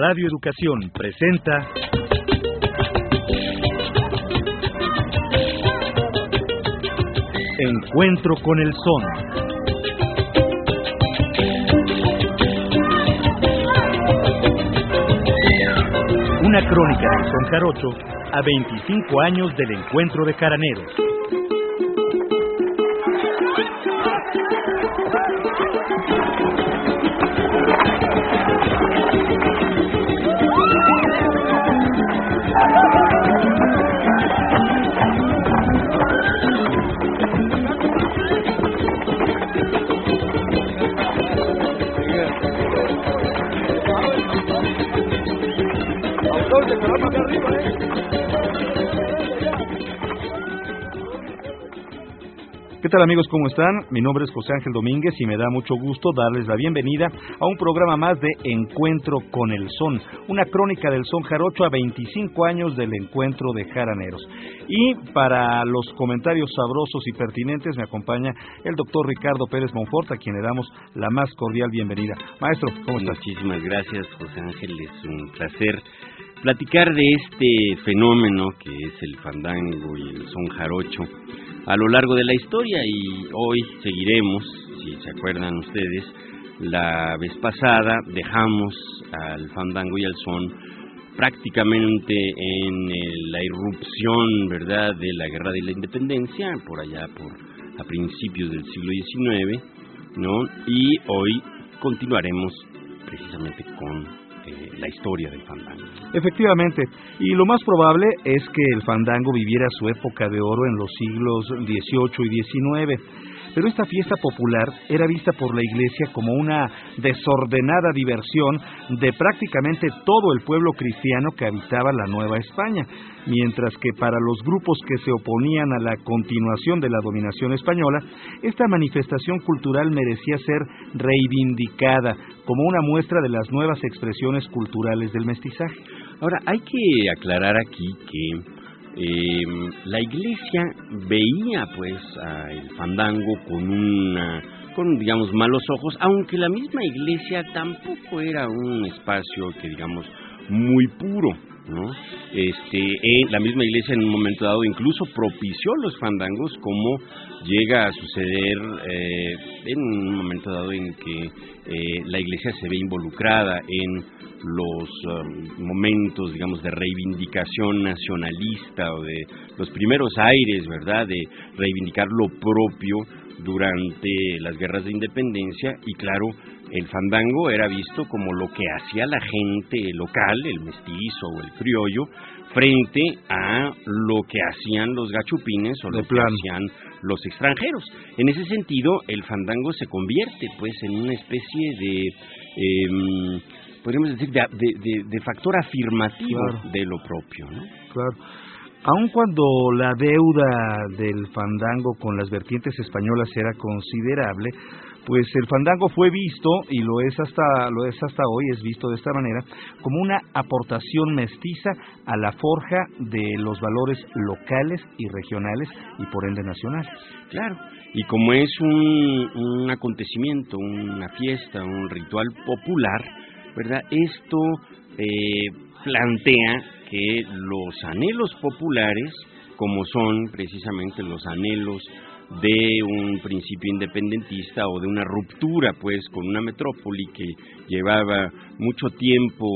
Radio Educación presenta Encuentro con el Son. Una crónica del Son Jarocho a 25 años del encuentro de Caraneros. ¿Qué tal amigos? ¿Cómo están? Mi nombre es José Ángel Domínguez y me da mucho gusto darles la bienvenida a un programa más de Encuentro con el Son, una crónica del Son Jarocho a 25 años del encuentro de jaraneros. Y para los comentarios sabrosos y pertinentes me acompaña el doctor Ricardo Pérez Monfort, a quien le damos la más cordial bienvenida. Maestro, ¿cómo estás? Muchísimas gracias, José Ángel. Es un placer platicar de este fenómeno que es el fandango y el son jarocho a lo largo de la historia y hoy seguiremos, si se acuerdan ustedes, la vez pasada dejamos al fandango y al son prácticamente en la irrupción, ¿verdad?, de la guerra de la independencia, por allá por a principios del siglo XIX, ¿no? Y hoy continuaremos precisamente con la historia del fandango. Efectivamente, y lo más probable es que el fandango viviera su época de oro en los siglos XVIII y XIX pero esta fiesta popular era vista por la Iglesia como una desordenada diversión de prácticamente todo el pueblo cristiano que habitaba la Nueva España, mientras que para los grupos que se oponían a la continuación de la dominación española, esta manifestación cultural merecía ser reivindicada como una muestra de las nuevas expresiones culturales del mestizaje. Ahora, hay que aclarar aquí que eh, la iglesia veía pues al fandango con una con digamos malos ojos aunque la misma iglesia tampoco era un espacio que digamos muy puro ¿no? Este, en la misma iglesia en un momento dado incluso propició los fandangos como llega a suceder eh, en un momento dado en que eh, la iglesia se ve involucrada en los um, momentos, digamos, de reivindicación nacionalista o de los primeros aires, ¿verdad?, de reivindicar lo propio durante las guerras de independencia y claro, el fandango era visto como lo que hacía la gente local, el mestizo o el criollo, frente a lo que hacían los gachupines o lo que hacían los extranjeros. En ese sentido, el fandango se convierte pues en una especie de eh, podríamos decir, de, factor afirmativo de lo propio. ¿no? Claro. Aun cuando la deuda del fandango con las vertientes españolas era considerable, pues el fandango fue visto y lo es hasta lo es hasta hoy es visto de esta manera como una aportación mestiza a la forja de los valores locales y regionales y por ende nacionales. Claro, y como es un, un acontecimiento, una fiesta, un ritual popular, ¿verdad? Esto eh, plantea que los anhelos populares, como son precisamente los anhelos de un principio independentista o de una ruptura pues con una metrópoli que llevaba mucho tiempo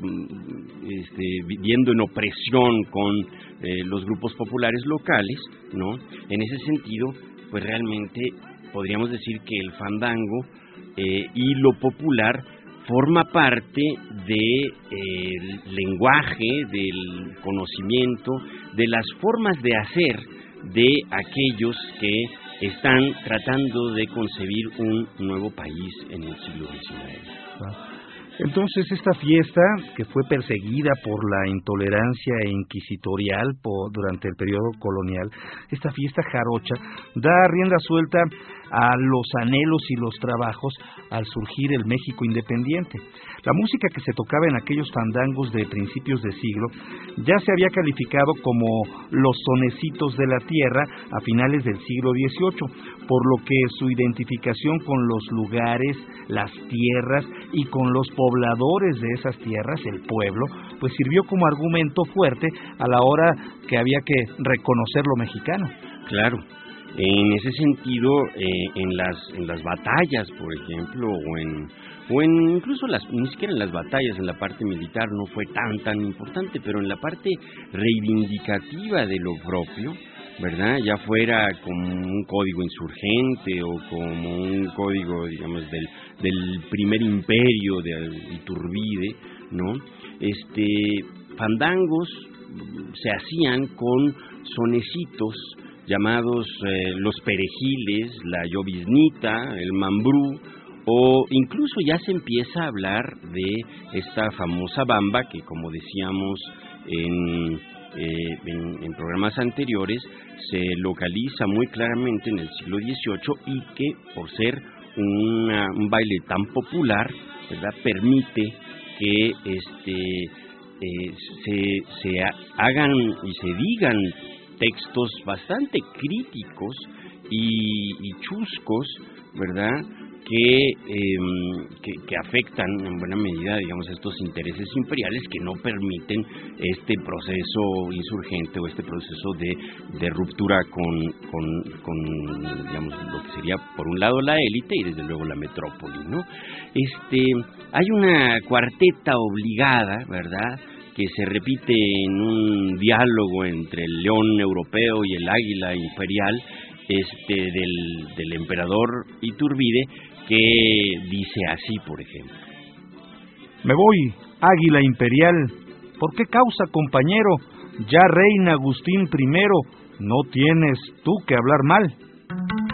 mm, este, viviendo en opresión con eh, los grupos populares locales, ¿no? En ese sentido, pues realmente podríamos decir que el fandango eh, y lo popular forma parte del eh, lenguaje, del conocimiento, de las formas de hacer de aquellos que están tratando de concebir un nuevo país en el siglo XIX. Entonces esta fiesta, que fue perseguida por la intolerancia inquisitorial durante el periodo colonial, esta fiesta jarocha da rienda suelta a los anhelos y los trabajos al surgir el México independiente. La música que se tocaba en aquellos fandangos de principios de siglo ya se había calificado como los sonecitos de la tierra a finales del siglo XVIII, por lo que su identificación con los lugares, las tierras y con los pobladores de esas tierras, el pueblo, pues sirvió como argumento fuerte a la hora que había que reconocer lo mexicano. Claro, en ese sentido, eh, en las en las batallas, por ejemplo, o en o en incluso las ni siquiera en las batallas, en la parte militar no fue tan tan importante, pero en la parte reivindicativa de lo propio, ¿verdad? Ya fuera como un código insurgente o como un código, digamos, del, del primer imperio de Iturbide, ¿no? Este, fandangos se hacían con sonecitos llamados eh, los perejiles, la lloviznita, el mambrú, o incluso ya se empieza a hablar de esta famosa bamba que, como decíamos en, eh, en, programas anteriores, se localiza muy claramente en el siglo XVIII y que, por ser un baile tan popular, ¿verdad? permite que este, eh, se, se hagan y se digan textos bastante críticos y, chuscos, ¿verdad? Em, que, que, afectan en buena medida, digamos, estos intereses imperiales que no permiten este proceso insurgente o este proceso de, de ruptura con, con, con, digamos, lo que sería, por un lado, la élite y desde luego la metrópoli, ¿no? Este, hay una cuarteta obligada, ¿verdad?, que se repite en un diálogo entre el león europeo y el águila imperial este del, del emperador Iturbide que dice así, por ejemplo. Me voy, águila imperial. ¿Por qué causa, compañero? Ya reina Agustín I, no tienes tú que hablar mal.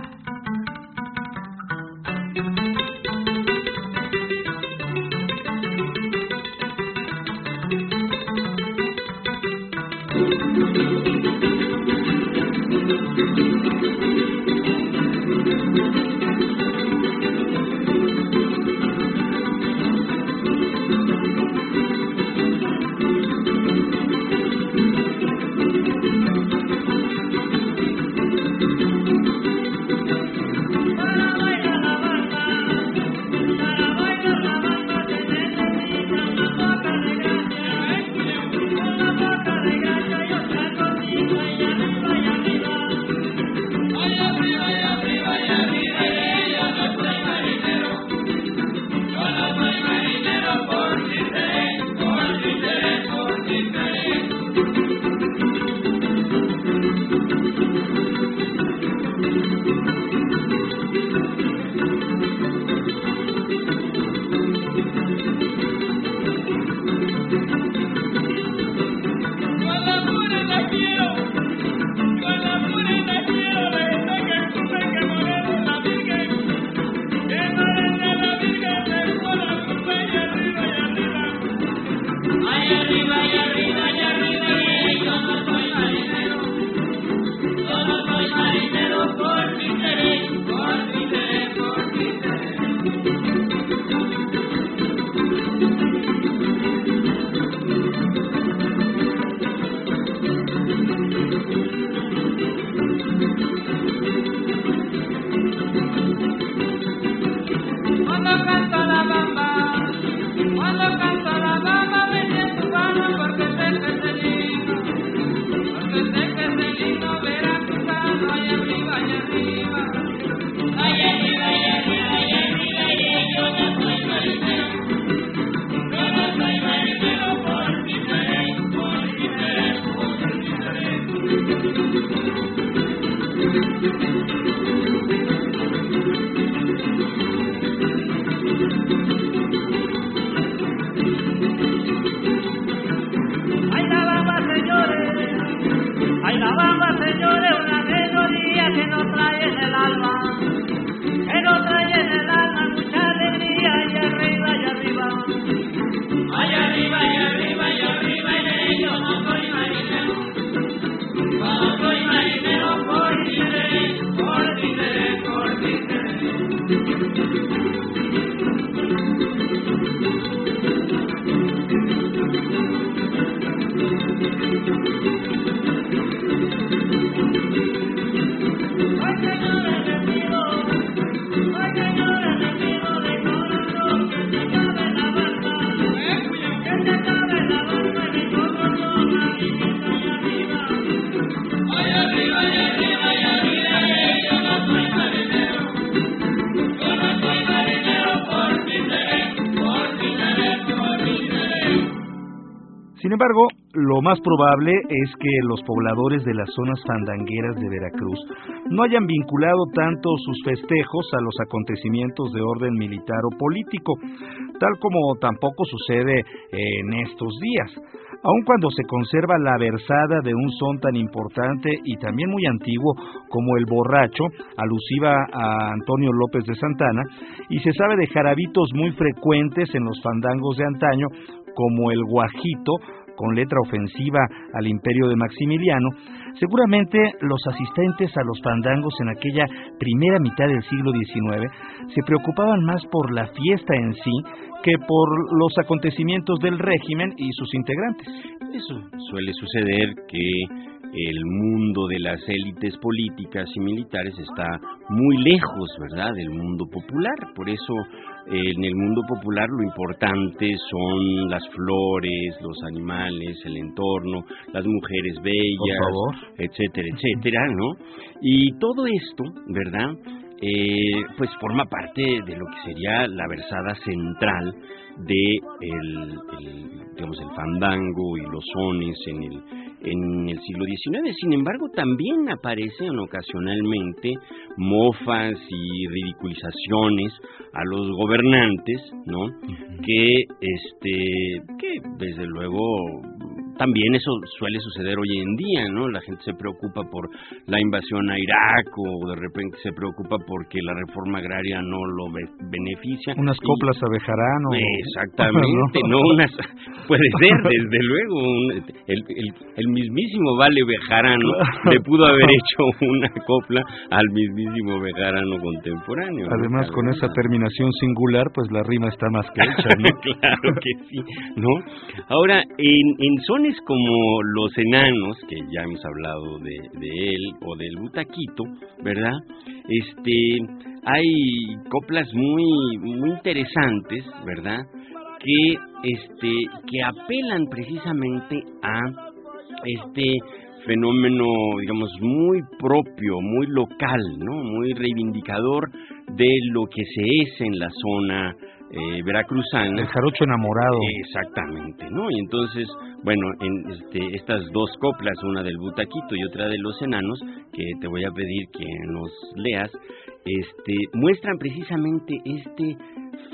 Más probable es que los pobladores de las zonas fandangueras de Veracruz no hayan vinculado tanto sus festejos a los acontecimientos de orden militar o político, tal como tampoco sucede en estos días. Aun cuando se conserva la versada de un son tan importante y también muy antiguo como el borracho, alusiva a Antonio López de Santana, y se sabe de jarabitos muy frecuentes en los fandangos de antaño, como el guajito, con letra ofensiva al imperio de Maximiliano, seguramente los asistentes a los fandangos en aquella primera mitad del siglo XIX se preocupaban más por la fiesta en sí que por los acontecimientos del régimen y sus integrantes. Eso suele suceder que el mundo de las élites políticas y militares está muy lejos, ¿verdad?, del mundo popular. Por eso en el mundo popular lo importante son las flores, los animales, el entorno, las mujeres bellas, etcétera, etcétera, ¿no? Y todo esto, ¿verdad? Eh, pues forma parte de lo que sería la versada central de el, digamos el fandango y los sones en el en el siglo XIX. Sin embargo, también aparecen ocasionalmente mofas y ridiculizaciones a los gobernantes, ¿no? Que este que desde luego también eso suele suceder hoy en día, ¿no? La gente se preocupa por la invasión a Irak o de repente se preocupa porque la reforma agraria no lo beneficia. Unas coplas a Bejarano. Exactamente, no, unas, puede ser, desde luego, el, el, mismísimo Vale Bejarano le pudo haber hecho una copla al mismísimo Bejarano contemporáneo. Además, con esa terminación singular, pues la rima está más que hecha, ¿no? claro que sí, ¿no? Ahora, en, en como los enanos, que ya hemos hablado de, él, o del butaquito, ¿verdad? Este, hay coplas muy, muy interesantes, ¿verdad? Que, este, que apelan precisamente a este fenómeno, digamos, muy propio, muy local, ¿no? Muy reivindicador de lo que se es en la zona eh, veracruzana. El jarocho enamorado. Exactamente, ¿no? Y entonces, bueno, en este, estas dos coplas, una del Butaquito y otra de los enanos, que te voy a pedir que nos leas, este, muestran precisamente este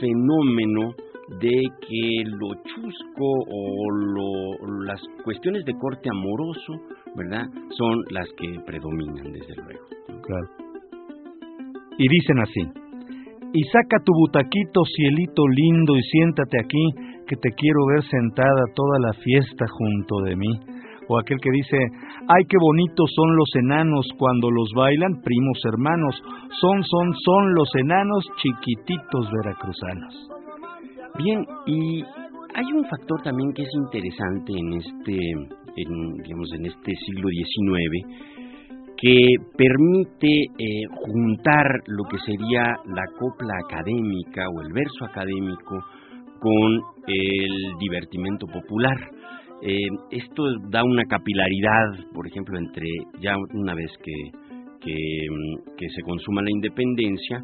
fenómeno de que lo chusco o lo, las cuestiones de corte amoroso, ¿verdad? Son las que predominan, desde luego. Claro. Y dicen así. Y saca tu butaquito, cielito lindo, y siéntate aquí, que te quiero ver sentada toda la fiesta junto de mí. O aquel que dice, ay, qué bonitos son los enanos cuando los bailan, primos hermanos, son, son, son los enanos chiquititos veracruzanos. Bien, y hay un factor también que es interesante en este, en, digamos, en este siglo XIX, que permite eh, juntar lo que sería la copla académica o el verso académico con el divertimento popular. Eh, esto da una capilaridad, por ejemplo, entre ya una vez que, que, se consuma la independencia,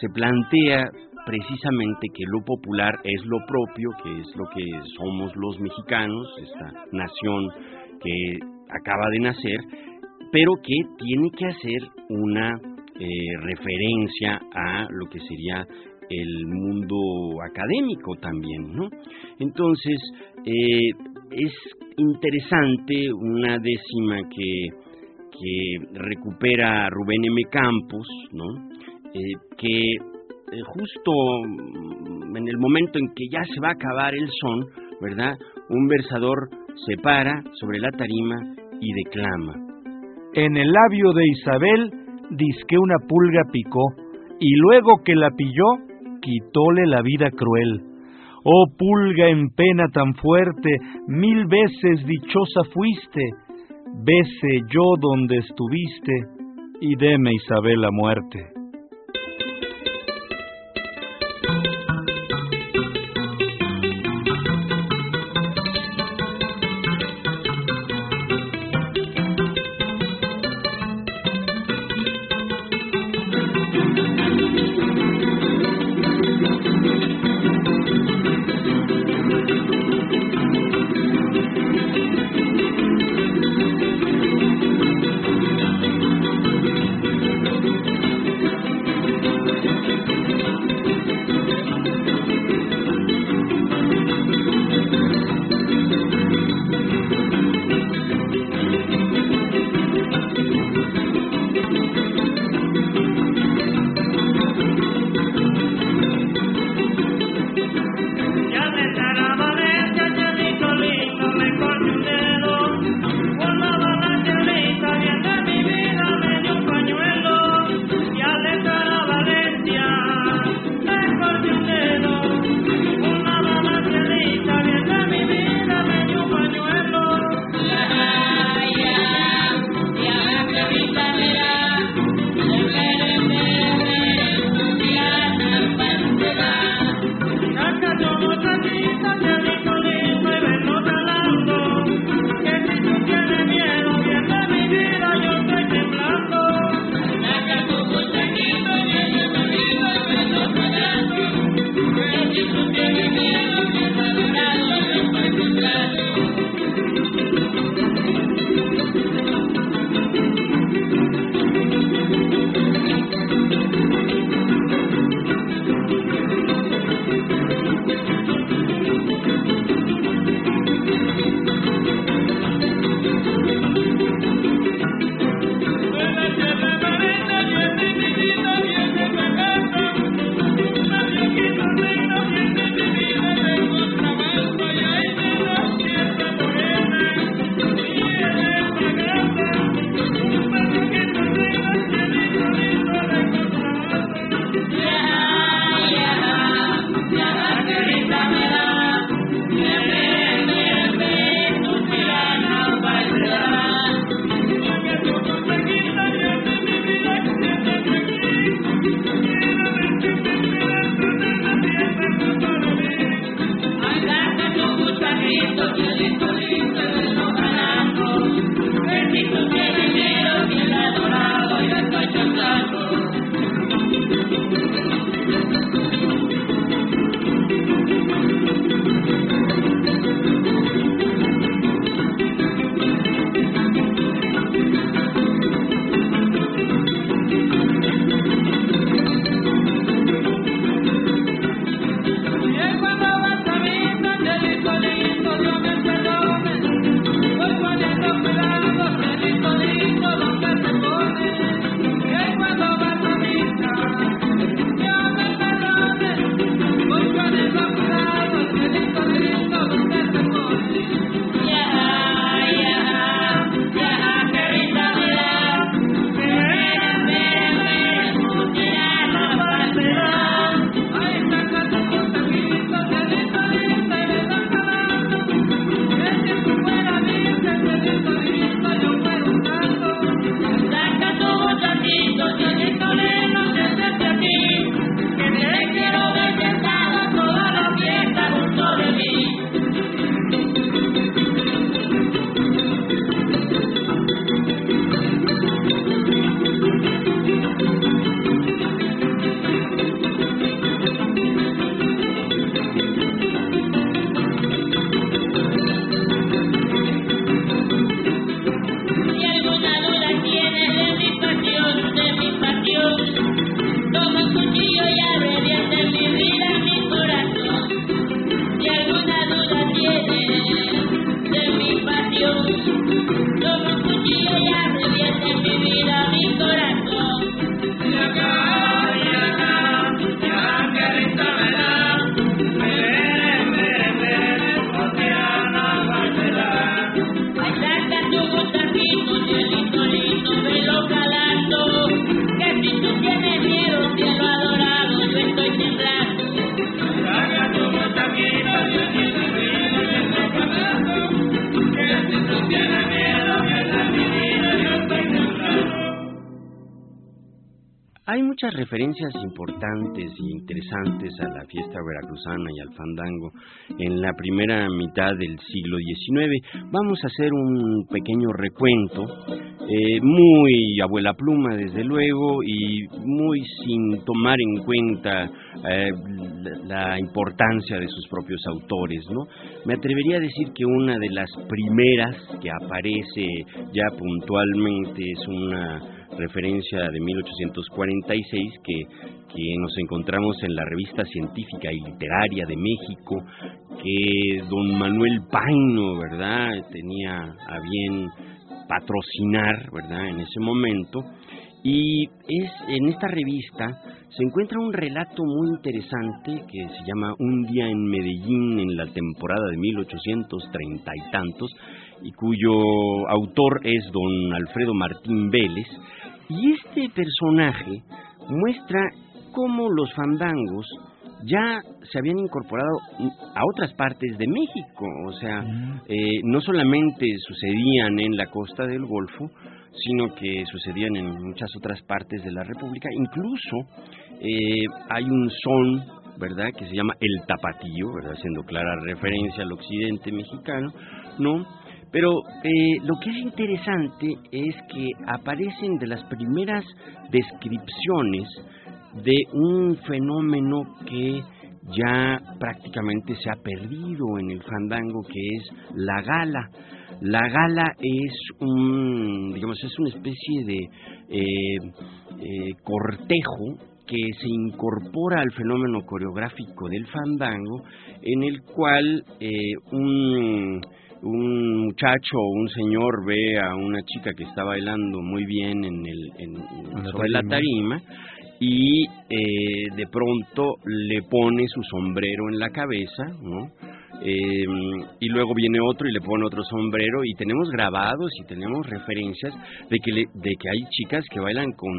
se plantea precisamente que lo popular es lo propio, que es lo que somos los mexicanos, esta nación que acaba de nacer, pero que tiene que hacer una eh, referencia a lo que sería el mundo académico también, ¿no? Entonces, eh, es interesante una décima que, recupera Rubén M. Campos, ¿no? Eh, que justo en el momento en que ya se va a acabar el son, ¿verdad? Un versador se para sobre la tarima y declama. En el labio de Isabel disque una pulga picó, y luego que la pilló, quitóle la vida cruel. Oh pulga en pena tan fuerte, mil veces dichosa fuiste, bese yo donde estuviste, y deme Isabel la muerte. Referencias importantes e interesantes a la fiesta veracruzana y al fandango en la primera mitad del siglo XIX. Vamos a hacer un pequeño recuento, eh, muy abuela pluma desde luego y muy sin tomar en cuenta eh, la importancia de sus propios autores, ¿no? Me atrevería a decir que una de las primeras que aparece ya puntualmente es una referencia de 1846 que, que nos encontramos en la revista científica y literaria de México, que don Manuel Paino, ¿verdad?, tenía a bien patrocinar, ¿verdad?, en ese momento. Y es en esta revista se encuentra un relato muy interesante que se llama Un día en Medellín en la temporada de 1830 y tantos, y cuyo autor es don Alfredo Martín Vélez, y este personaje muestra cómo los fandangos ya se habían incorporado a otras partes de México, o sea, mm. eh, no solamente sucedían en la costa del Golfo, sino que sucedían en muchas otras partes de la República. Incluso eh, hay un son, ¿verdad?, que se llama el tapatío, ¿verdad?, haciendo clara referencia al occidente mexicano, ¿no? Pero eh, lo que es interesante es que aparecen de las primeras descripciones de un fenómeno que ya prácticamente se ha perdido en el fandango, que es la gala. La gala es un, digamos, es una especie de eh, eh, cortejo que se incorpora al fenómeno coreográfico del fandango, en el cual un un muchacho o un señor ve a una chica que está bailando muy bien en el en, sobre la tarima y eh, de pronto le pone su sombrero en la cabeza, ¿no? Eh, y luego viene otro y le pone otro sombrero y tenemos grabados y tenemos referencias de que, de que hay chicas que bailan con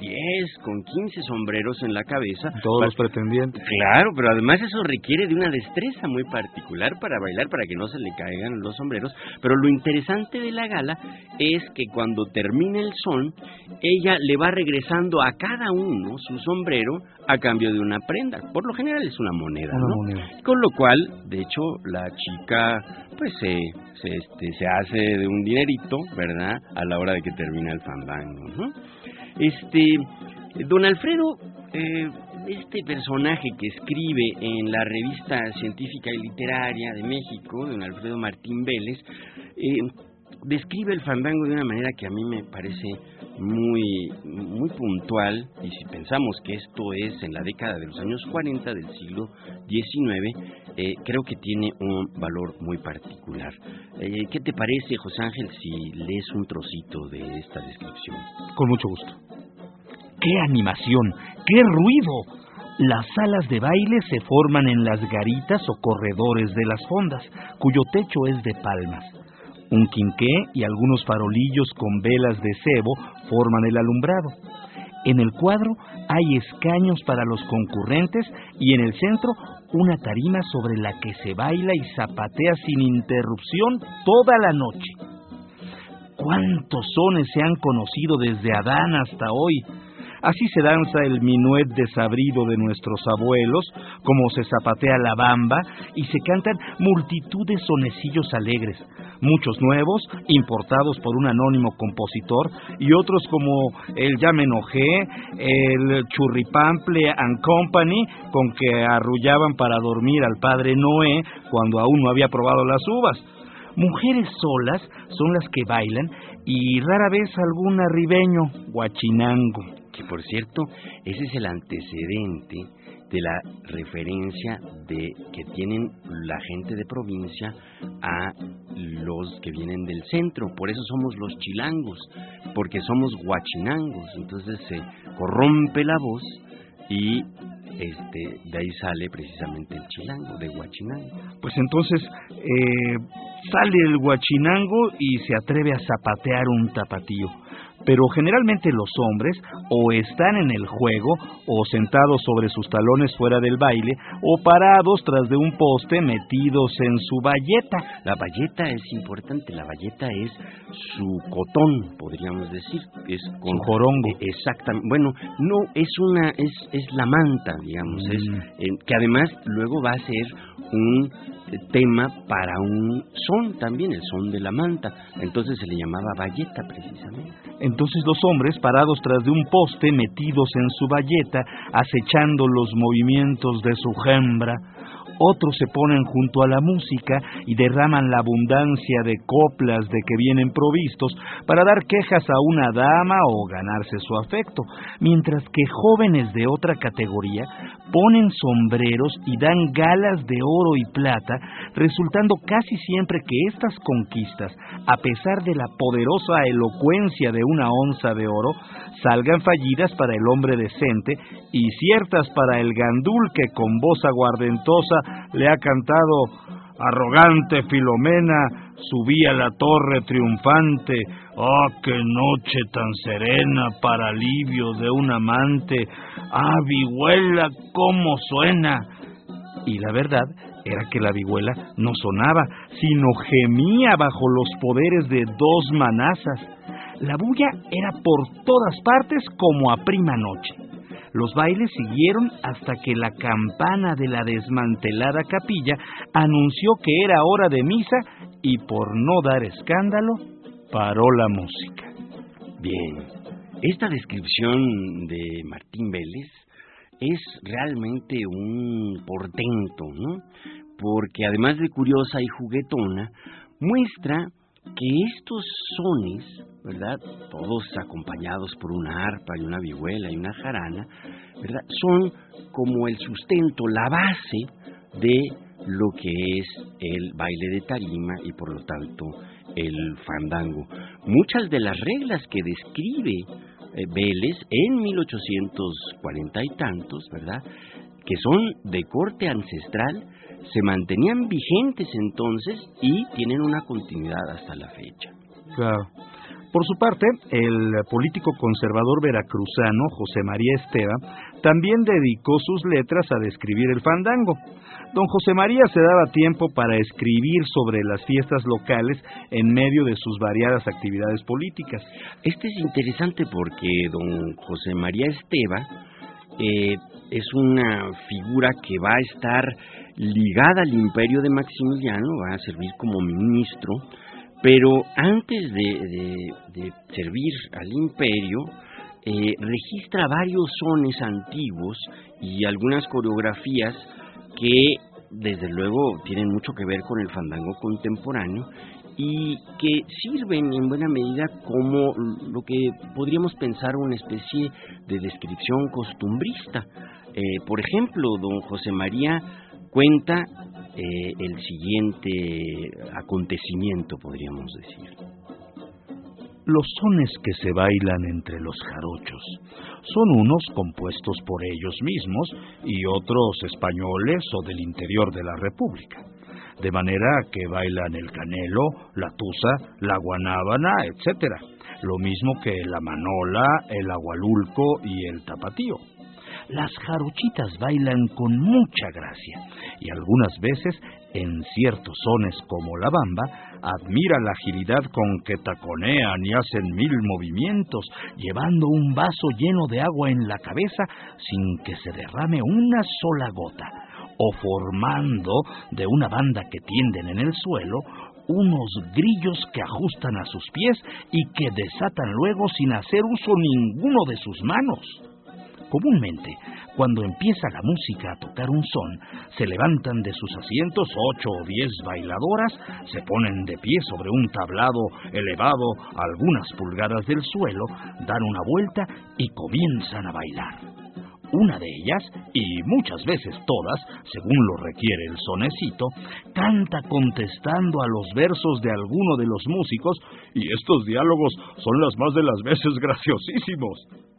10, con 15 sombreros en la cabeza. Todos los pretendientes. Claro, pero además eso requiere de una destreza muy particular para bailar, para que no se le caigan los sombreros. Pero lo interesante de la gala es que cuando termina el son, ella le va regresando a cada uno su sombrero a cambio de una prenda. Por lo general es una moneda, ¿no? Con lo cual, de hecho, la chica pues se, se, este, se hace de un dinerito, ¿verdad? A la hora de que termina el fandango, ¿no? Este, don Alfredo, eh, este personaje que escribe en la revista científica y literaria de México, don Alfredo Martín Vélez, eh, describe el fandango de una manera que a mí me parece muy, muy puntual y si pensamos que esto es en la década de los años 40 del siglo XIX, eh, creo que tiene un valor muy particular. Eh, ¿Qué te parece, José Ángel, si lees un trocito de esta descripción? Con mucho gusto. ¡Qué animación! ¡Qué ruido! Las salas de baile se forman en las garitas o corredores de las fondas, cuyo techo es de palmas. Un quinqué y algunos farolillos con velas de cebo forman el alumbrado. En el cuadro hay escaños para los concurrentes y en el centro una tarima sobre la que se baila y zapatea sin interrupción toda la noche. ¿Cuántos sones se han conocido desde Adán hasta hoy? Así se danza el minuet desabrido de nuestros abuelos, como se zapatea la bamba y se cantan multitud de sonecillos alegres, muchos nuevos, importados por un anónimo compositor, y otros como el Ya me enojé, el Churripample and Company, con que arrullaban para dormir al padre Noé cuando aún no había probado las uvas. Mujeres solas son las que bailan y rara vez algún arribeño, guachinango que por cierto, ese es el antecedente de la referencia de que tienen la gente de provincia a los que vienen del centro. Por eso somos los chilangos, porque somos guachinangos. Entonces se corrompe la voz y este, de ahí sale precisamente el chilango, de Huachinango. Pues entonces eh, sale el Huachinango y se atreve a zapatear un tapatío pero generalmente los hombres o están en el juego o sentados sobre sus talones fuera del baile o parados tras de un poste metidos en su bayeta. La bayeta es importante, la bayeta es su cotón, podríamos decir, es con jorongo. Eh, exactamente. Bueno, no es una es es la manta, digamos, es mm. eh, que además luego va a ser un tema para un son también, el son de la manta. Entonces se le llamaba bayeta precisamente. Entonces los hombres, parados tras de un poste, metidos en su bayeta, acechando los movimientos de su hembra, otros se ponen junto a la música y derraman la abundancia de coplas de que vienen provistos para dar quejas a una dama o ganarse su afecto, mientras que jóvenes de otra categoría ponen sombreros y dan galas de oro y plata, resultando casi siempre que estas conquistas, a pesar de la poderosa elocuencia de una onza de oro, salgan fallidas para el hombre decente y ciertas para el gandul que con voz aguardentosa le ha cantado arrogante Filomena, subí a la torre triunfante, ¡ah, qué noche tan serena para alivio de un amante! ¡Ah, vihuela, cómo suena! Y la verdad era que la vihuela no sonaba, sino gemía bajo los poderes de dos manazas. La bulla era por todas partes como a prima noche. Los bailes siguieron hasta que la campana de la desmantelada capilla anunció que era hora de misa y por no dar escándalo, paró la música. Bien, esta descripción de Martín Vélez es realmente un portento, ¿no? Porque además de curiosa y juguetona, muestra que estos sones, ¿verdad? Todos acompañados por una arpa y una vihuela y una jarana, ¿verdad? Son como el sustento, la base de lo que es el baile de tarima y por lo tanto el fandango. Muchas de las reglas que describe eh, Vélez en 1840 y tantos, ¿verdad? Que son de corte ancestral, se mantenían vigentes entonces y tienen una continuidad hasta la fecha. Claro. Por su parte, el político conservador veracruzano José María Esteva también dedicó sus letras a describir el fandango. Don José María se daba tiempo para escribir sobre las fiestas locales en medio de sus variadas actividades políticas. Este es interesante porque don José María Esteva eh, es una figura que va a estar ligada al imperio de Maximiliano, va a servir como ministro, pero antes de, servir al imperio, eh, registra varios sones antiguos y algunas coreografías que desde luego tienen mucho que ver con el fandango contemporáneo y que sirven en buena medida como lo que podríamos pensar una especie de descripción costumbrista. Eh, por ejemplo, don José María cuenta eh, el siguiente acontecimiento, podríamos decir. Los sones que se bailan entre los jarochos son unos compuestos por ellos mismos y otros españoles o del interior de la República, de manera que bailan el canelo, la tusa, la guanábana, etc., lo mismo que la manola, el agualulco y el tapatío las jarochitas bailan con mucha gracia y algunas veces, en ciertos sones como la bamba, admira la agilidad con que taconean y hacen mil movimientos, llevando un vaso lleno de agua en la cabeza sin que se derrame una sola gota, o formando de una banda que tienden en el suelo unos grillos que ajustan a sus pies y que desatan luego sin hacer uso ninguno de sus manos. Comúnmente, cuando empieza la música a tocar un son, se levantan de sus asientos ocho o diez bailadoras, se ponen de pie sobre un tablado elevado algunas pulgadas del suelo, dan una vuelta y comienzan a bailar. Una de ellas, y muchas veces todas, según lo requiere el sonecito, canta contestando a los versos de alguno de los músicos, y estos diálogos son las más de las veces graciosísimos.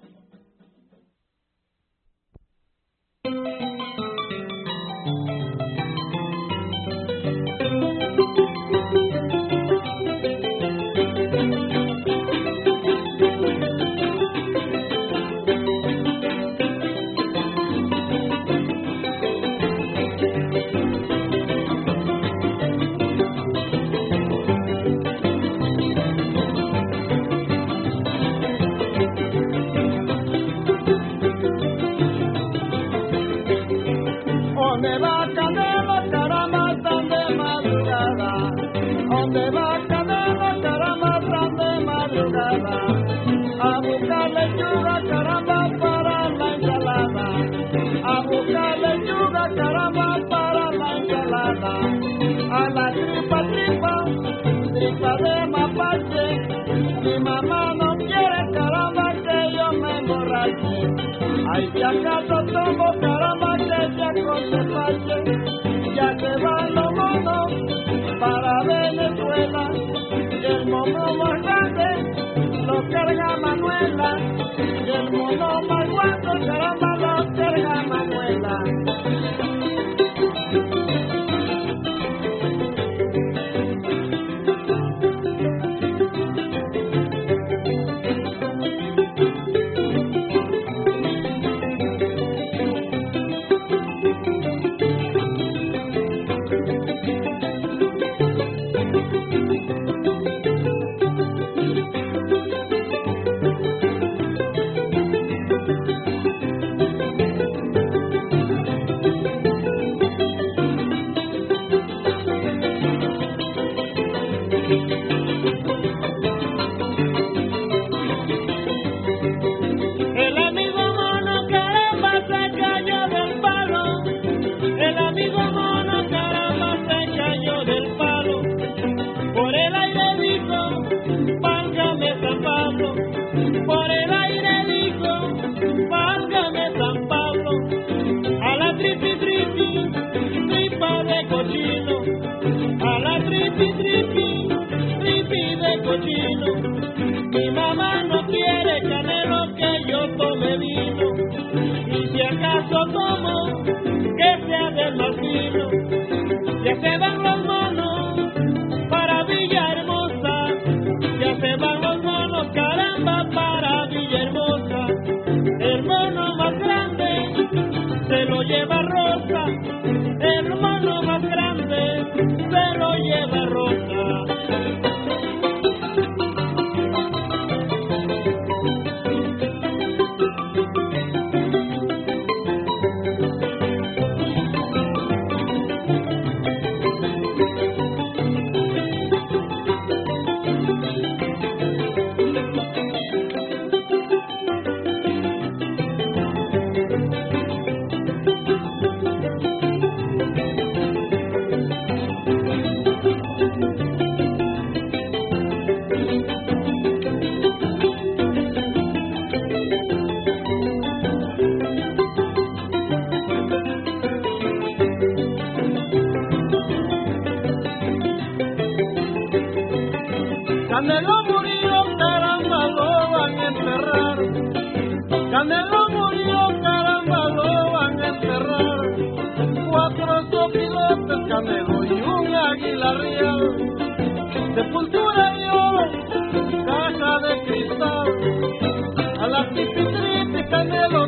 canelo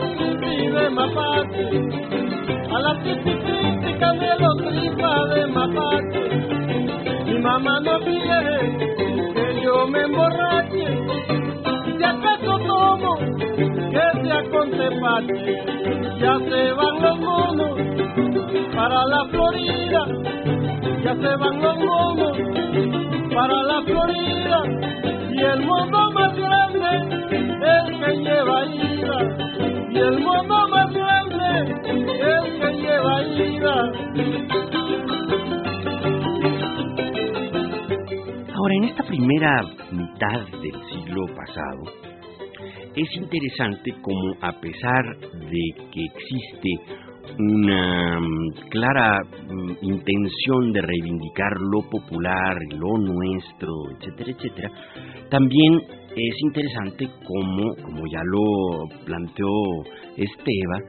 de mapate. A la triste, triste canelo tripa de mapate. Mi mamá no pide que yo me emborrache. Si acaso tomo, que sea con tepache. Ya se van los monos para la Florida. Ya se van los monos para la Florida. Y el mono es interesante como a pesar de que existe una mm, clara mm, intención de reivindicar lo popular, lo nuestro, etcétera, etcétera, también es interesante como, como ya lo planteó Esteba,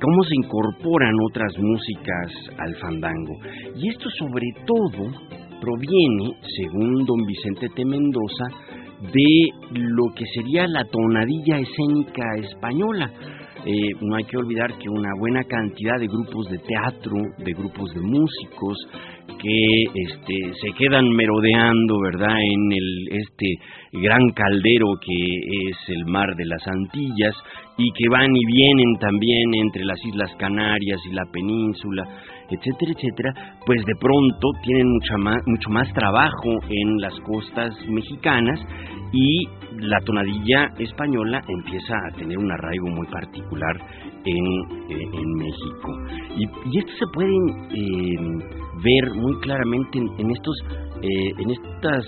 cómo se incorporan otras músicas al fandango. Y esto sobre todo proviene, según don Vicente T. Mendoza, de lo que sería la tonadilla escénica española. eh, no hay que olvidar que una buena cantidad de grupos de teatro, de grupos de músicos, que este, se quedan merodeando, ¿verdad?, en el, este gran caldero que es el mar de las Antillas y que van y vienen también entre las Islas Canarias y la península, etcétera, etcétera, pues de pronto tienen mucha más, mucho más trabajo en las costas mexicanas y la tonadilla española empieza a tener un arraigo muy particular en, eh, en México. Y, y, esto se puede eh, ver muy claramente en, estos eh, en estas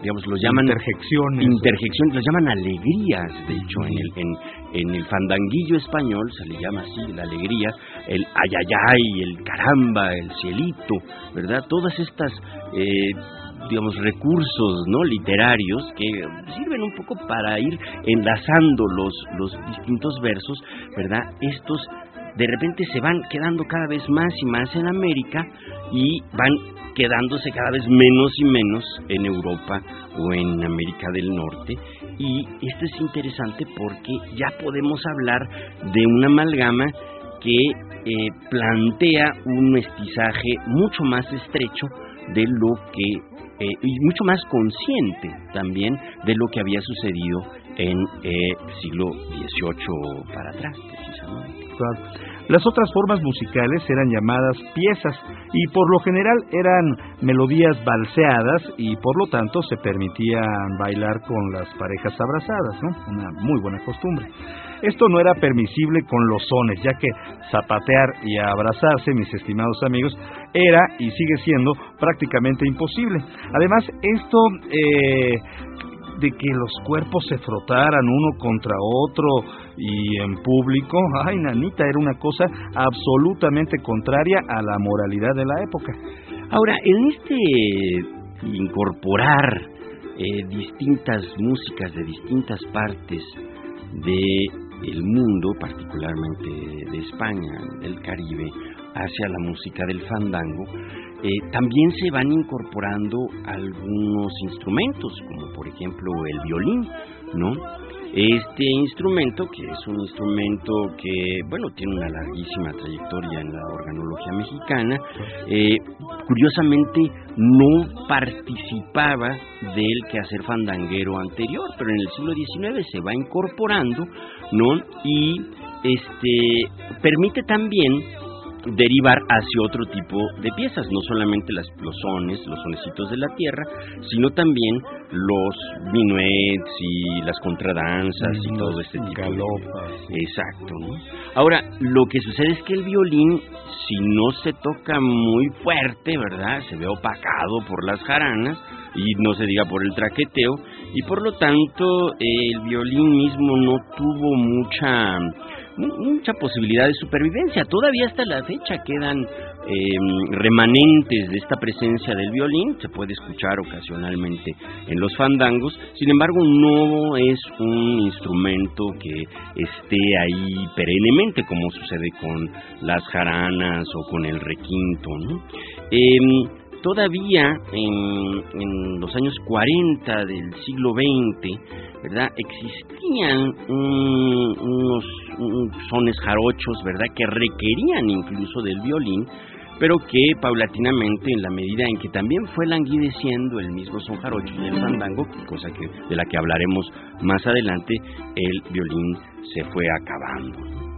digamos los llaman interjecciones interjecciones los llaman alegrías de hecho en el en, en el fandanguillo español se le llama así la alegría el ayayay el caramba el cielito verdad todas estas eh, digamos recursos no literarios que sirven un poco para ir enlazando los los distintos versos verdad estos de repente se van quedando cada vez más y más en América y van quedándose cada vez menos y menos en Europa o en América del Norte. Y esto es interesante porque ya podemos hablar de una amalgama que eh, plantea un mestizaje mucho más estrecho de lo que, eh, y mucho más consciente también de lo que había sucedido en eh, siglo XVIII para atrás, precisamente. Las otras formas musicales eran llamadas piezas y por lo general eran melodías balseadas y por lo tanto se permitían bailar con las parejas abrazadas, ¿no? Una muy buena costumbre. Esto no era permisible con los sones, ya que zapatear y abrazarse, mis estimados amigos, era y sigue siendo prácticamente imposible. Además, esto eh, de que los cuerpos se frotaran uno contra otro y en público, ay nanita, era una cosa absolutamente contraria a la moralidad de la época. Ahora, en este incorporar eh, distintas músicas de distintas partes del mundo, particularmente de España, del Caribe, hacia la música del fandango, eh, también se van incorporando algunos instrumentos, como por ejemplo el violín, ¿no? Este instrumento, que es un instrumento que, bueno, tiene una larguísima trayectoria en la organología mexicana, eh, curiosamente no participaba del quehacer fandanguero anterior, pero en el siglo XIX se va incorporando, ¿no? Y este permite también derivar hacia otro tipo de piezas, no solamente las, los sones, los sonecitos de la tierra, sino también los minuets y las contradanzas y todo este tipo de... Exacto. Ahora, lo que sucede es que el violín, si no se toca muy fuerte, ¿verdad? Se ve opacado por las jaranas y no se diga por el traqueteo y por lo tanto el violín mismo no tuvo mucha mucha posibilidad de supervivencia. Todavía hasta la fecha quedan em, remanentes de esta presencia del violín, se puede escuchar ocasionalmente en los fandangos, sin embargo no es un instrumento que esté ahí perennemente como sucede con las jaranas o con el requinto. Em, todavía en, los años 40 del siglo XX, ¿verdad? Existían unos, sones jarochos, ¿verdad? Que requerían incluso del violín, pero que paulatinamente, en la medida en que también fue languideciendo el mismo son jarocho y el fandango, cosa que, de la que hablaremos más adelante, el violín se fue acabando.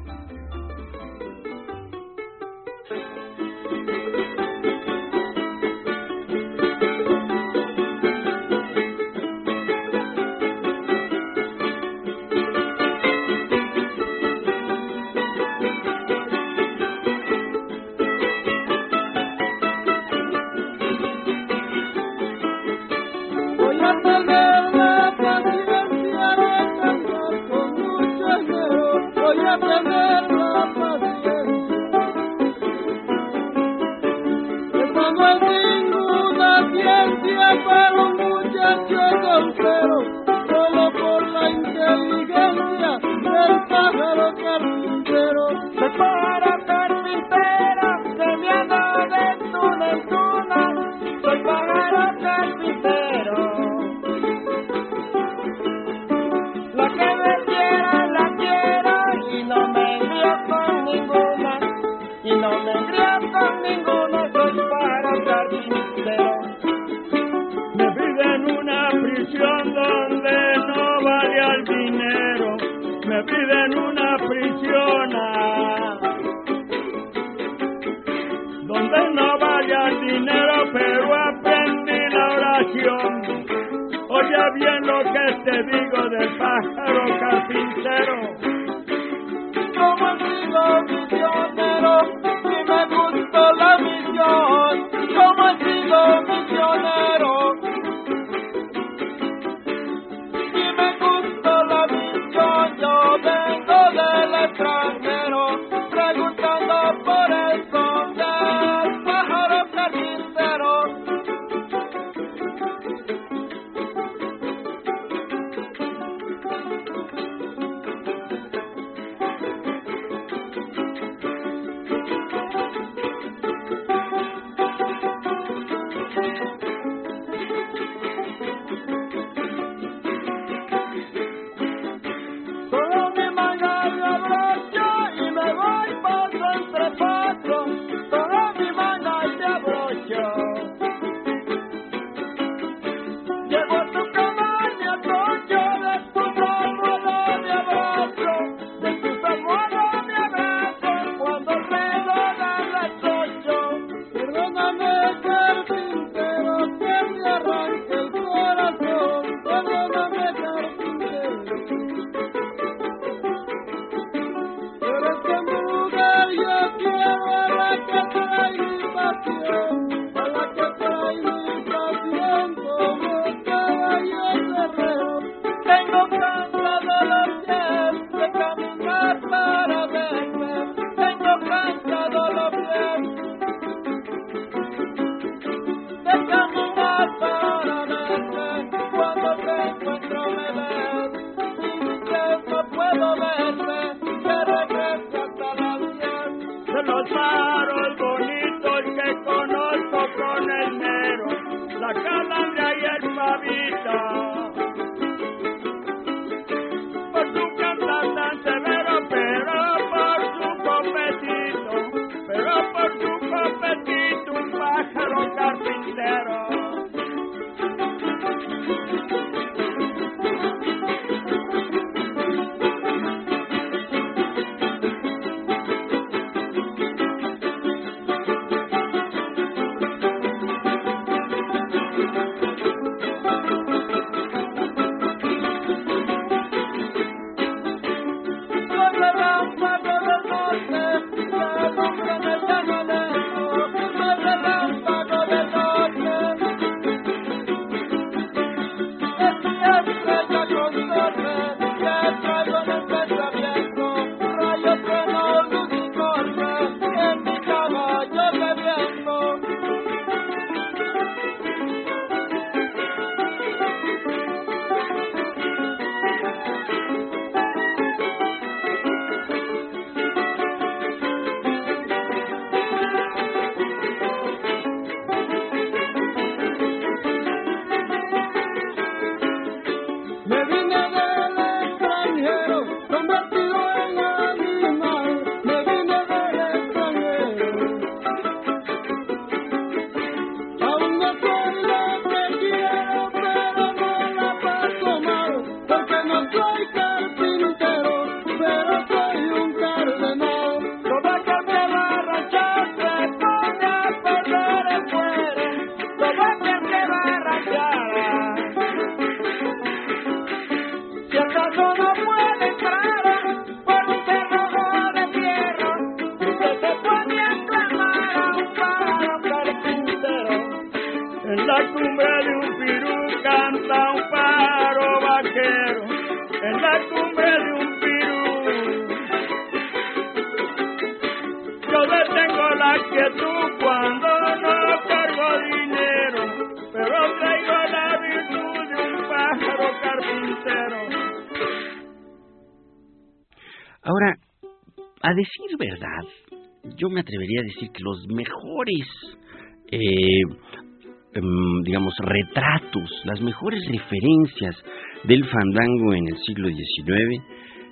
Retratos, las mejores referencias del fandango en el siglo XIX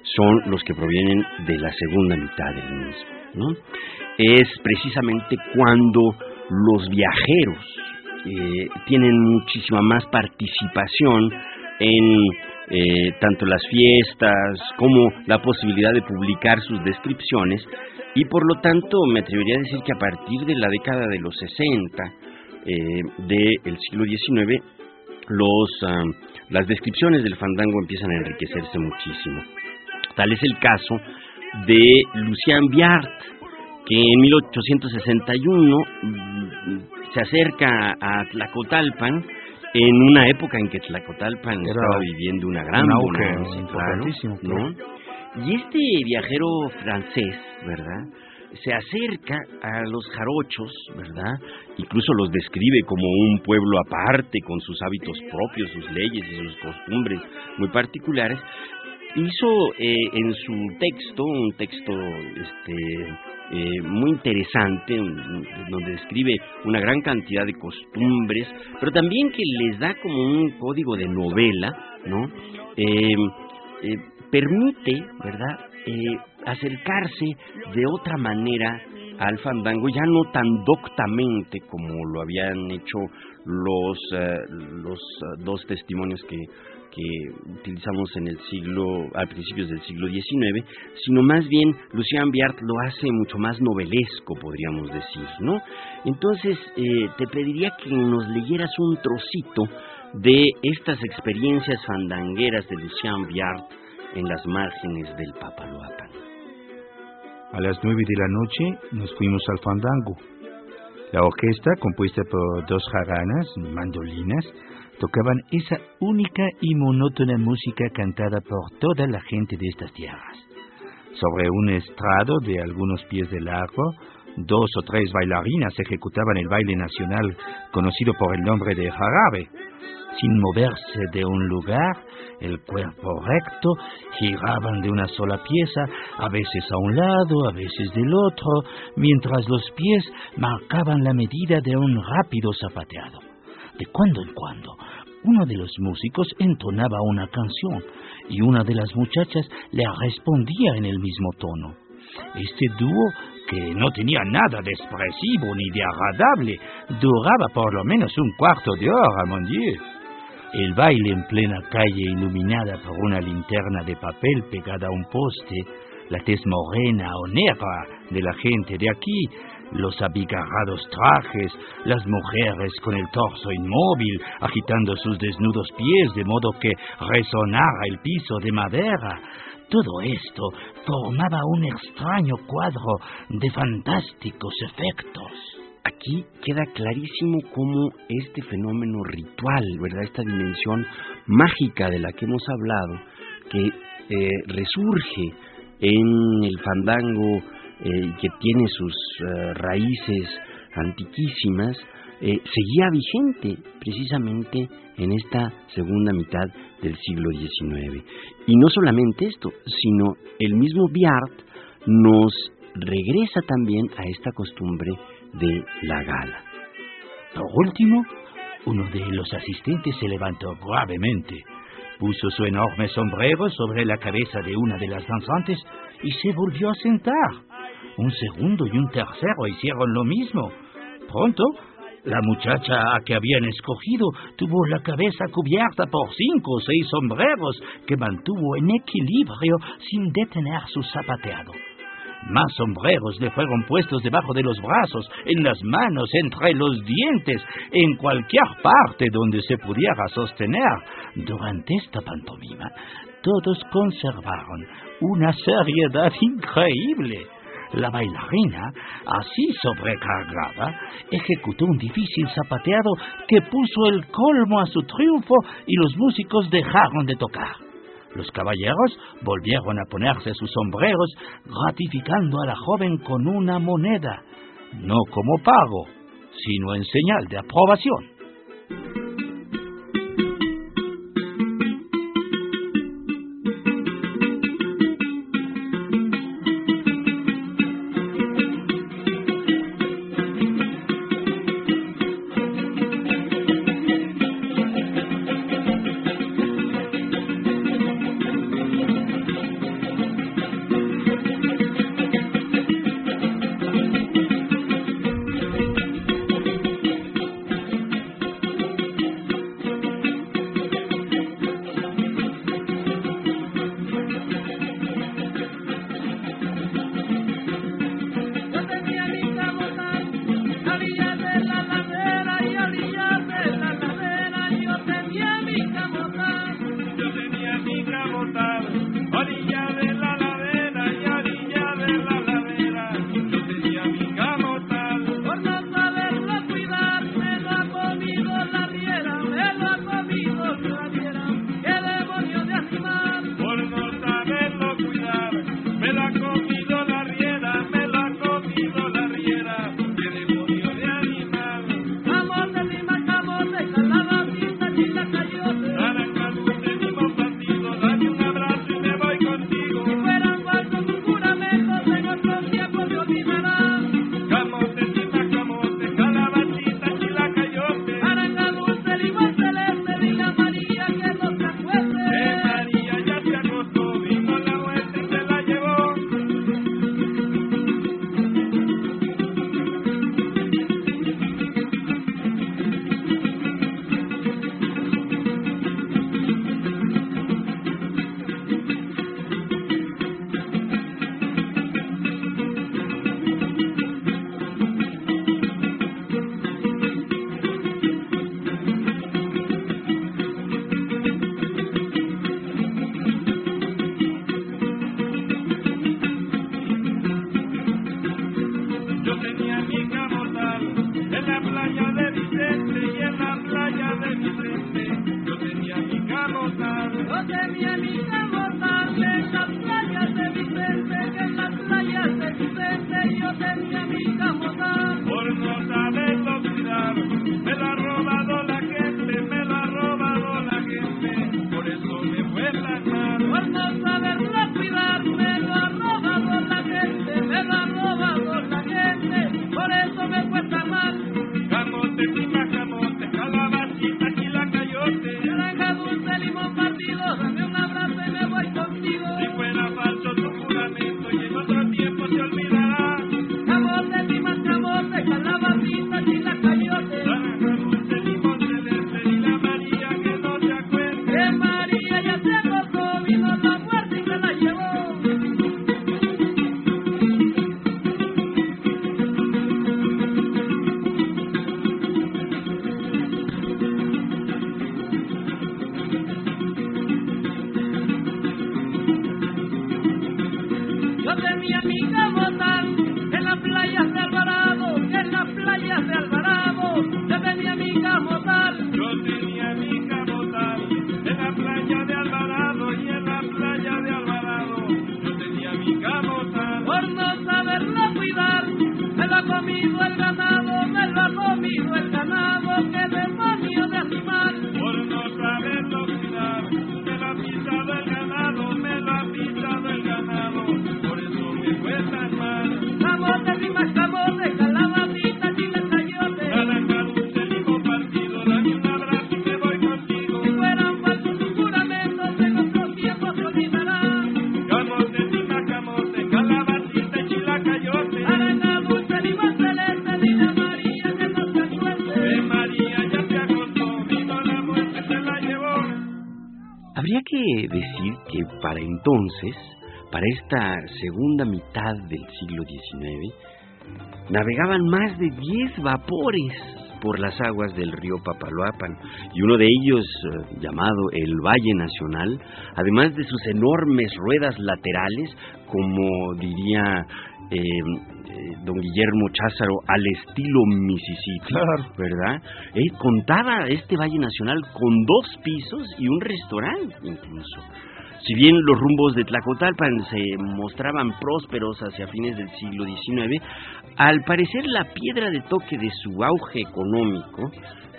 son los que provienen de la segunda mitad del mismo, es precisamente cuando los viajeros eh, tienen muchísima más participación en eh, tanto las fiestas como la posibilidad de publicar sus descripciones y por lo tanto me atrevería a decir que a partir de la década de los 60 eh, del siglo XIX los, ah, las descripciones del fandango empiezan a enriquecerse muchísimo. Tal es el caso de Lucien Biart, que en 1861 mm, se acerca a Tlacotalpan en una época en que Tlacotalpan estaba viviendo una gran bonanza, ¿no? Y este viajero francés, ¿verdad? Se acerca a los jarochos, ¿verdad? Incluso los describe como un pueblo aparte, con sus hábitos propios, sus leyes y sus costumbres muy particulares. Hizo eh, en su texto, un texto este, eh, muy interesante, donde describe una gran cantidad de costumbres, pero también que les da como un código de novela, ¿no? Eh, eh, permite, ¿verdad?, acercarse de otra manera al fandango, ya no tan doctamente como lo habían hecho los, los dos testimonios que que utilizamos en el siglo, a principios del siglo XIX, sino más bien Lucien Biart lo hace mucho más novelesco, podríamos decir, ¿no? Entonces, eh, te pediría que nos leyeras un trocito de estas experiencias fandangueras de Lucien Biart en las márgenes del Papaloapan. A las nueve de la noche nos fuimos al fandango. La orquesta, compuesta por dos jaranas, mandolinas, tocaban esa única y monótona música cantada por toda la gente de estas tierras. Sobre un estrado de algunos pies de largo, dos o tres bailarinas ejecutaban el baile nacional conocido por el nombre de jarabe. Sin moverse de un lugar, el cuerpo recto, giraban de una sola pieza, a veces a un lado, a veces del otro, mientras los pies marcaban la medida de un rápido zapateado. De cuando en cuando, uno de los músicos entonaba una canción y una de las muchachas le respondía en el mismo tono. Este dúo, que no tenía nada de expresivo ni de agradable, duraba por lo menos un cuarto de hora, mon Dieu. El baile en plena calle iluminada por una linterna de papel pegada a un poste, la tez morena o negra de la gente de aquí, los abigarrados trajes, las mujeres con el torso inmóvil, agitando sus desnudos pies de modo que resonara el piso de madera. Todo esto formaba un extraño cuadro de fantásticos efectos. Aquí queda clarísimo cómo este fenómeno ritual, ¿verdad? Esta dimensión mágica de la que hemos hablado, que eh, resurge en el fandango eh, que tiene sus eh, raíces antiquísimas, eh, seguía vigente precisamente en esta segunda mitad del siglo XIX. Y no solamente esto, sino el mismo Biart nos regresa también a esta costumbre de la gala. Por último, uno de los asistentes se levantó gravemente, puso su enorme sombrero sobre la cabeza de una de las danzantes y se volvió a sentar. Un segundo y un tercero hicieron lo mismo. Pronto, la muchacha a que habían escogido tuvo la cabeza cubierta por cinco o seis sombreros que mantuvo en equilibrio sin detener su zapateado. Más sombreros le fueron puestos debajo de los brazos, en las manos, entre los dientes, en cualquier parte donde se pudiera sostener. Durante esta pantomima, todos conservaron una seriedad increíble. La bailarina, así sobrecargada, ejecutó un difícil zapateado que puso el colmo a su triunfo y los músicos dejaron de tocar. Los caballeros volvieron a ponerse sus sombreros, gratificando a la joven con una moneda, no como pago, sino en señal de aprobación. Entonces, para esta segunda mitad del siglo XIX, navegaban más de 10 vapores por las aguas del río Papaloapan y uno de ellos, eh, llamado el Valle Nacional, además de sus enormes ruedas laterales, como diría eh, eh, don Guillermo Cházaro, al estilo Mississippi, Claro. ¿verdad? Eh, contaba este Valle Nacional con dos pisos y un restaurante incluso. Si bien los rumbos de Tlacotalpan se mostraban prósperos hacia fines del siglo XIX, al parecer la piedra de toque de su auge económico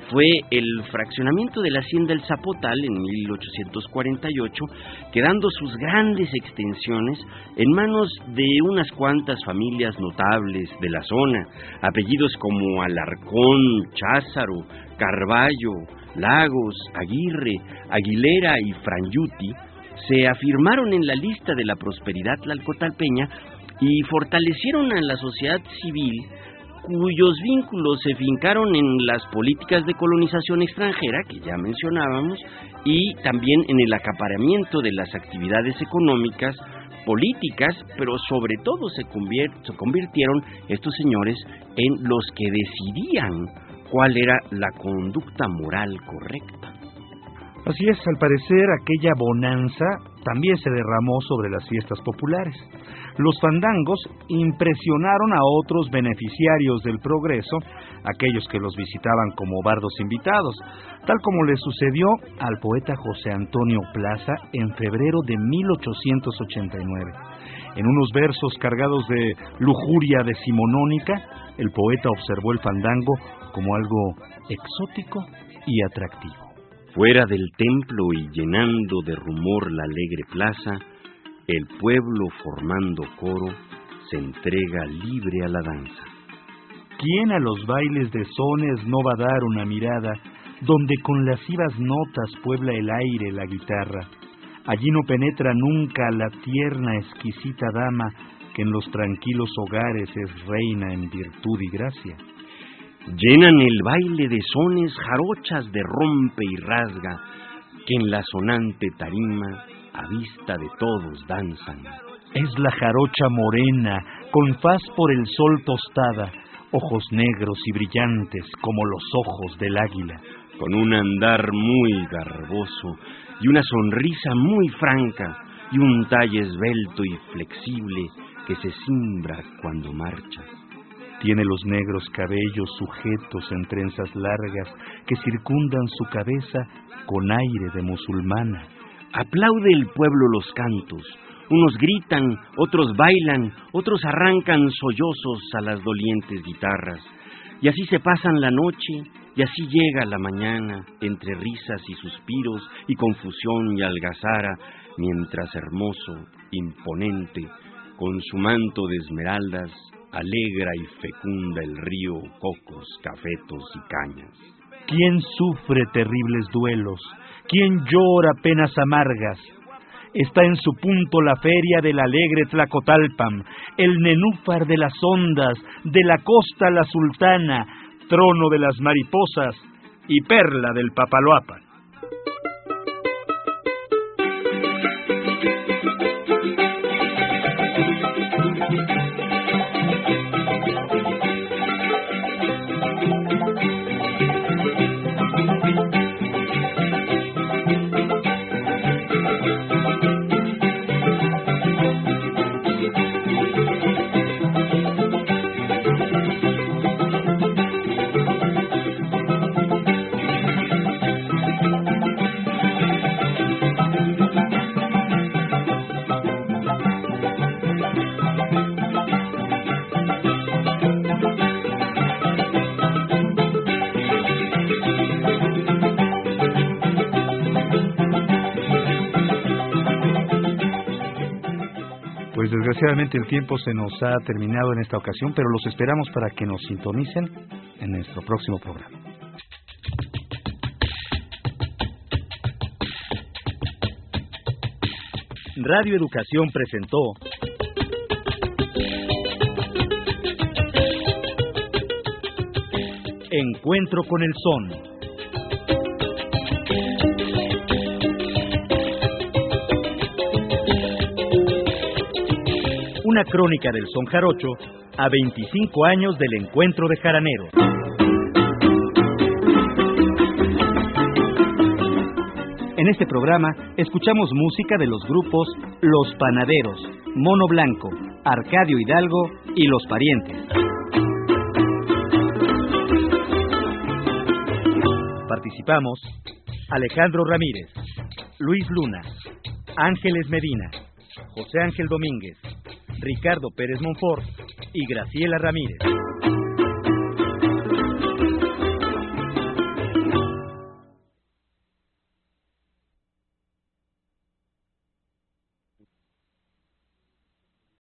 fue el fraccionamiento de la hacienda El Zapotal en 1848, quedando sus grandes extensiones en manos de unas cuantas familias notables de la zona, apellidos como Alarcón, Cházaro, Carballo, Lagos, Aguirre, Aguilera y Franyuti, se afirmaron en la lista de la prosperidad tlalcotalpeña y fortalecieron a la sociedad civil cuyos vínculos se fincaron en las políticas de colonización extranjera, que ya mencionábamos, y también en el acaparamiento de las actividades económicas, políticas, pero sobre todo se, se convirtieron estos señores en los que decidían cuál era la conducta moral correcta. Así es, al parecer aquella bonanza también se derramó sobre las fiestas populares. Los fandangos impresionaron a otros beneficiarios del progreso, aquellos que los visitaban como bardos invitados, tal como le sucedió al poeta José Antonio Plaza en febrero de 1889. En unos versos cargados de lujuria decimonónica, el poeta observó el fandango como algo exótico y atractivo. Fuera del templo y llenando de rumor la alegre plaza, el pueblo formando coro se entrega libre a la danza. ¿Quién a los bailes de sones no va a dar una mirada donde con lascivas notas puebla el aire la guitarra? Allí no penetra nunca la tierna, exquisita dama que en los tranquilos hogares es reina en virtud y gracia. Llenan el baile de sones jarochas de rompe y rasga, que en la sonante tarima a vista de todos danzan. Es la jarocha morena, con faz por el sol tostada, ojos negros y brillantes como los ojos del águila. con un andar muy garboso y una sonrisa muy franca y un talle esbelto y flexible que se simbra cuando marcha. Tiene los negros cabellos sujetos en trenzas largas que circundan su cabeza con aire de musulmana. Aplaude el pueblo los cantos. Unos gritan, otros bailan, otros arrancan sollozos a las dolientes guitarras. Y así se pasan la noche, y así llega la mañana, entre risas y suspiros, y confusión y algazara, mientras hermoso, imponente, con su manto de esmeraldas, alegra y fecunda el río cocos, cafetos y cañas. ¿Quién sufre terribles duelos? ¿Quién llora penas amargas? Está en su punto la feria del alegre Tlacotalpam, el nenúfar de las ondas, de la costa la sultana, trono de las mariposas y perla del Papaloapan. Desgraciadamente el tiempo se nos ha terminado en esta ocasión, pero los esperamos para que nos sintonicen en nuestro próximo programa. Radio Educación presentó Encuentro con el Son. Una crónica del son jarocho a 25 años del encuentro de jaraneros. En este programa escuchamos música de los grupos Los Panaderos, Mono Blanco, Arcadio Hidalgo y Los Parientes. Participamos Alejandro Ramírez, Luis Luna, Ángeles Medina, José Ángel Domínguez, Ricardo Pérez Monfort y Graciela Ramírez.